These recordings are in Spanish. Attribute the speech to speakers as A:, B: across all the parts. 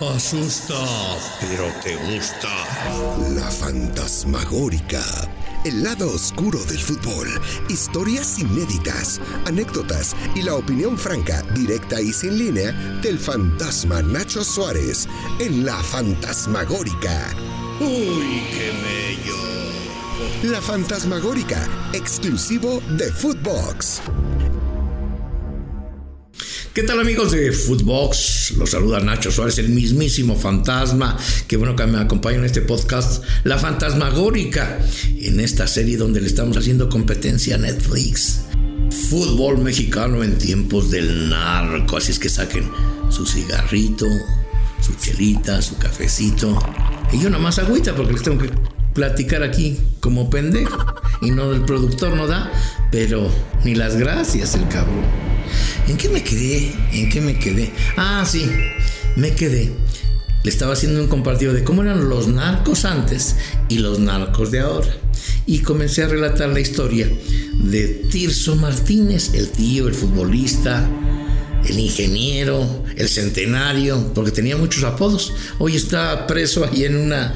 A: Asusta, pero te gusta.
B: La fantasmagórica. El lado oscuro del fútbol. Historias inéditas, anécdotas y la opinión franca, directa y sin línea del fantasma Nacho Suárez en La Fantasmagórica.
A: Uy, qué bello.
B: La Fantasmagórica, exclusivo de Footbox.
C: ¿Qué tal amigos de Footbox? Los saluda Nacho Suárez, el mismísimo fantasma. Qué bueno que me acompaña en este podcast, La Fantasmagórica, en esta serie donde le estamos haciendo competencia a Netflix. Fútbol mexicano en tiempos del narco. Así es que saquen su cigarrito, su chelita, su cafecito. Y yo más agüita porque les tengo que platicar aquí como pendejo. Y no del productor no da, pero ni las gracias el cabrón. ¿En qué me quedé? ¿En qué me quedé? Ah, sí, me quedé. Le estaba haciendo un compartido de cómo eran los narcos antes y los narcos de ahora. Y comencé a relatar la historia de Tirso Martínez, el tío, el futbolista, el ingeniero, el centenario, porque tenía muchos apodos. Hoy está preso ahí en una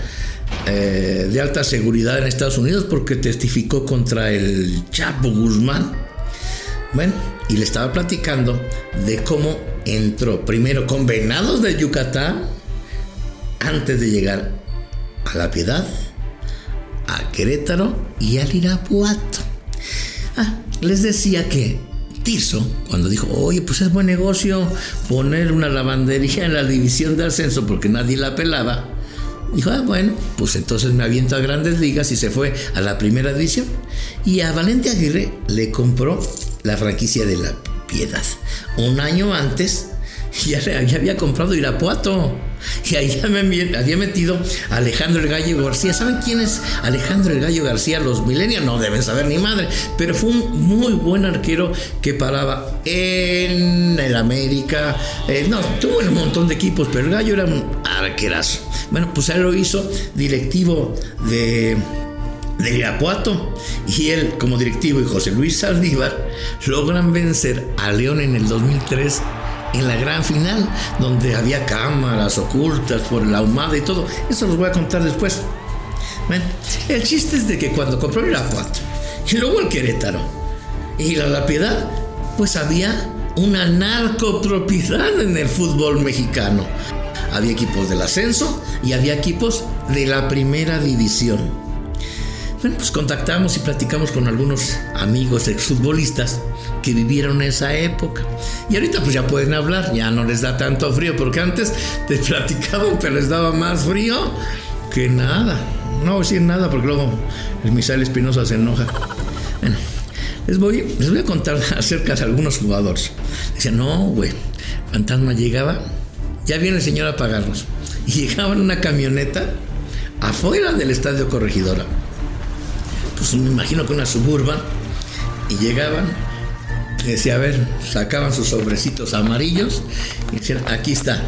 C: eh, de alta seguridad en Estados Unidos porque testificó contra el Chapo Guzmán bueno, y le estaba platicando de cómo entró primero con Venados de Yucatán antes de llegar a La Piedad, a Querétaro y al Irapuato. Ah, les decía que Tirso, cuando dijo, oye, pues es buen negocio poner una lavandería en la división de ascenso porque nadie la pelaba, dijo, ah, bueno, pues entonces me aviento a grandes ligas y se fue a la primera división. Y a Valente Aguirre le compró la franquicia de la Piedad. Un año antes ya, había comprado Irapuato. Y ahí me había metido Alejandro el Gallo García. ¿Saben quién es Alejandro el Gallo García? Los millennials no deben saber ni madre. Pero fue un muy buen arquero que paraba en el América. Eh, no, tuvo un montón de equipos, pero el Gallo era un arquerazo. Bueno, pues él lo hizo directivo de de Irapuato y él como directivo y José Luis Saldívar logran vencer a León en el 2003 en la gran final donde había cámaras ocultas por la humada y todo. Eso los voy a contar después. Bueno, el chiste es de que cuando compró Irapuato y luego el Querétaro y la, la Piedad, pues había una narcopropiedad en el fútbol mexicano. Había equipos del ascenso y había equipos de la primera división. Bueno, pues contactamos y platicamos con algunos amigos exfutbolistas que vivieron esa época. Y ahorita pues ya pueden hablar, ya no les da tanto frío, porque antes te platicaban, pero les daba más frío que nada. No decir nada porque luego el Misael Espinosa se enoja. Bueno, les voy, les voy a contar acerca de algunos jugadores. Decían, no, güey, Fantasma llegaba, ya viene el señor a pagarnos. Y llegaba en una camioneta afuera del estadio Corregidora pues me imagino que una suburban, y llegaban, decía, a ver, sacaban sus sobrecitos amarillos y decían, aquí está,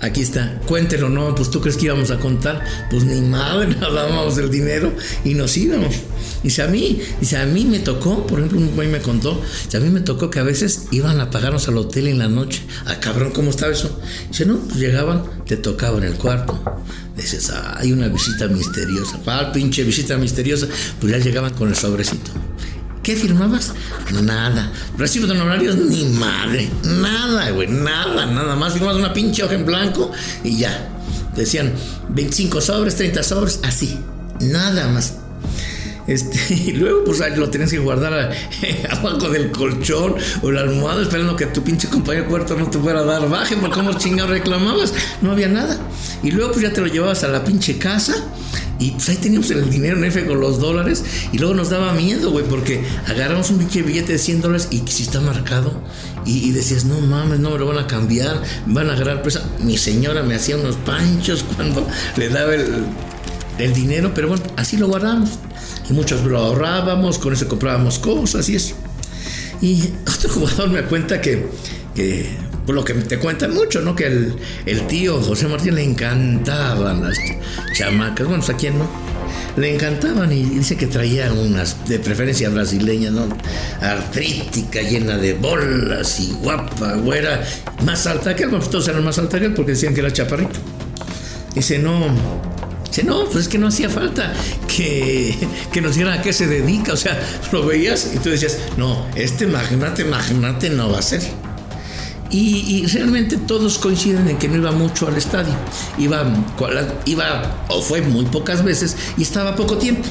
C: aquí está, cuéntelo, no, pues tú crees que íbamos a contar, pues ni madre, nos dábamos el dinero y nos íbamos. Dice a mí, dice a mí me tocó, por ejemplo, un güey me contó, dice a mí me tocó que a veces iban a pagarnos al hotel en la noche. Ah, cabrón, ¿cómo estaba eso? Dice, no, pues llegaban, te tocaban el cuarto. Dices, hay una visita misteriosa. Ah, pinche visita misteriosa. Pues ya llegaban con el sobrecito. ¿Qué firmabas? Nada. Recibo de honorarios, ni madre. Nada, güey, nada, nada más. Firmabas una pinche hoja en blanco y ya. Decían 25 sobres, 30 sobres, así. Nada más. Este, y luego, pues lo tenías que guardar abajo del colchón o la almohada, esperando que tu pinche compañero cuarto no te fuera a dar baje, porque como chingado reclamabas, no había nada. Y luego, pues ya te lo llevabas a la pinche casa. Y pues ahí teníamos el dinero en F con los dólares. Y luego nos daba miedo, güey, porque agarramos un billete de 100 dólares y si está marcado. Y, decías, no mames, no me lo van a cambiar, van a agarrar presa. Mi señora me hacía unos panchos cuando le daba el, el dinero, pero bueno, así lo guardamos muchos lo ahorrábamos, con eso comprábamos cosas y eso. Y otro jugador me cuenta que, por lo que te cuentan mucho, ¿no? Que el, el, tío José Martín le encantaban las chamacas. Bueno, a quién no. le encantaban y dice que traía unas de preferencia brasileña, ¿no? Artrítica, llena de bolas y guapa, güera, más alta que él, pues todos eran más alta que él porque decían que era chaparrito. Dice, no, Dice, no, pues es que no hacía falta que, que nos diera a qué se dedica. O sea, lo veías y tú decías, no, este magnate, magnate no va a ser. Y, realmente todos coinciden en que no iba mucho al estadio. Iba, iba o fue muy pocas veces y estaba poco tiempo.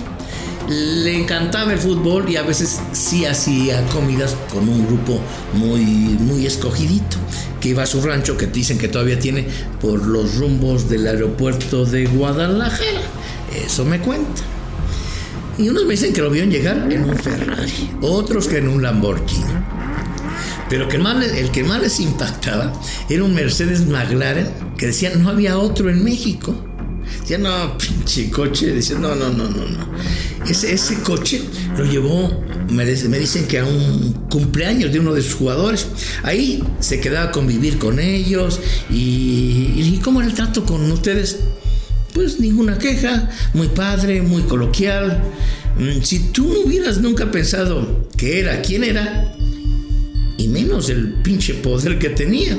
C: Le encantaba el fútbol y a veces sí hacía comidas con un grupo muy, muy escogidito que iba a su rancho que dicen que todavía tiene por los rumbos del aeropuerto de Guadalajara. Eso me cuenta. Y unos me dicen que lo vieron llegar en un Ferrari, otros que en un Lamborghini. Pero que más, el que más les impactaba era un Mercedes McLaren que decían no había otro en México. Decían, no, pinche coche. Decían, no, no, no, no, no. Ese, ese coche lo llevó, me, dicen que a un cumpleaños de uno de sus jugadores. Ahí se quedaba a convivir con ellos. Y, y ¿cómo era el trato con ustedes? Pues ninguna queja, muy padre, muy coloquial. Mm, si tú no hubieras nunca pensado que era, quién era, y menos el pinche poder que tenía.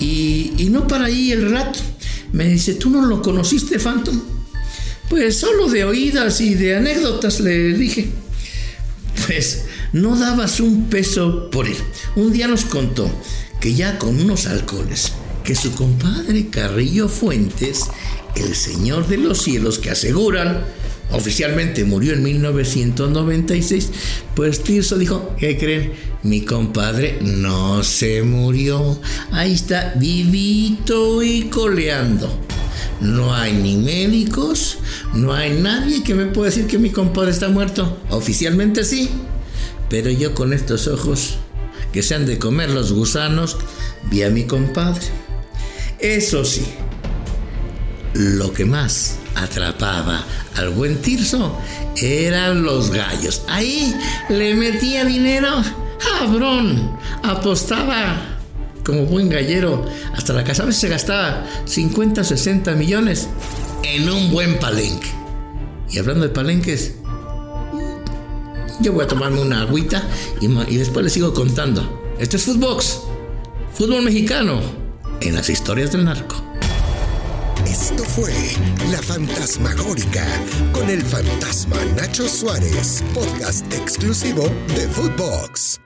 C: Y, no para ahí el rato. Me dice, ¿tú no lo conociste, Phantom? Pues solo de oídas y de anécdotas le dije. Pues no dabas un peso por él. Un día nos contó que ya con unos alcoholes, que su compadre Carrillo Fuentes, el señor de los cielos que aseguran oficialmente murió en 1996, pues Tirso dijo, ¿qué creen? Mi compadre no se murió. Ahí está, vivito y coleando. No hay ni médicos, no hay nadie que me pueda decir que mi compadre está muerto. Oficialmente sí, pero yo con estos ojos que se han de comer los gusanos, vi a mi compadre. Eso sí, lo que más atrapaba al buen Tirso eran los gallos. Ahí le metía dinero, cabrón, apostaba como buen gallero hasta la casa. A veces se gastaba 50, 60 millones en un buen palenque. Y hablando de palenques, yo voy a tomarme una agüita y, después les sigo contando. Este es Footbox, fútbol mexicano, en las historias del narco.
B: Esto fue La Fantasmagórica con el fantasma Nacho Suárez, podcast exclusivo de Footbox.